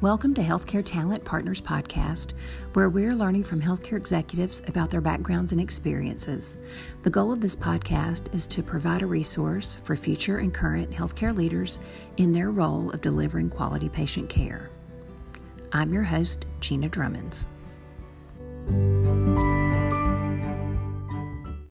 Welcome to Healthcare Talent Partners Podcast, where we're learning from healthcare executives about their backgrounds and experiences. The goal of this podcast is to provide a resource for future and current healthcare leaders in their role of delivering quality patient care. I'm your host, Gina Drummonds.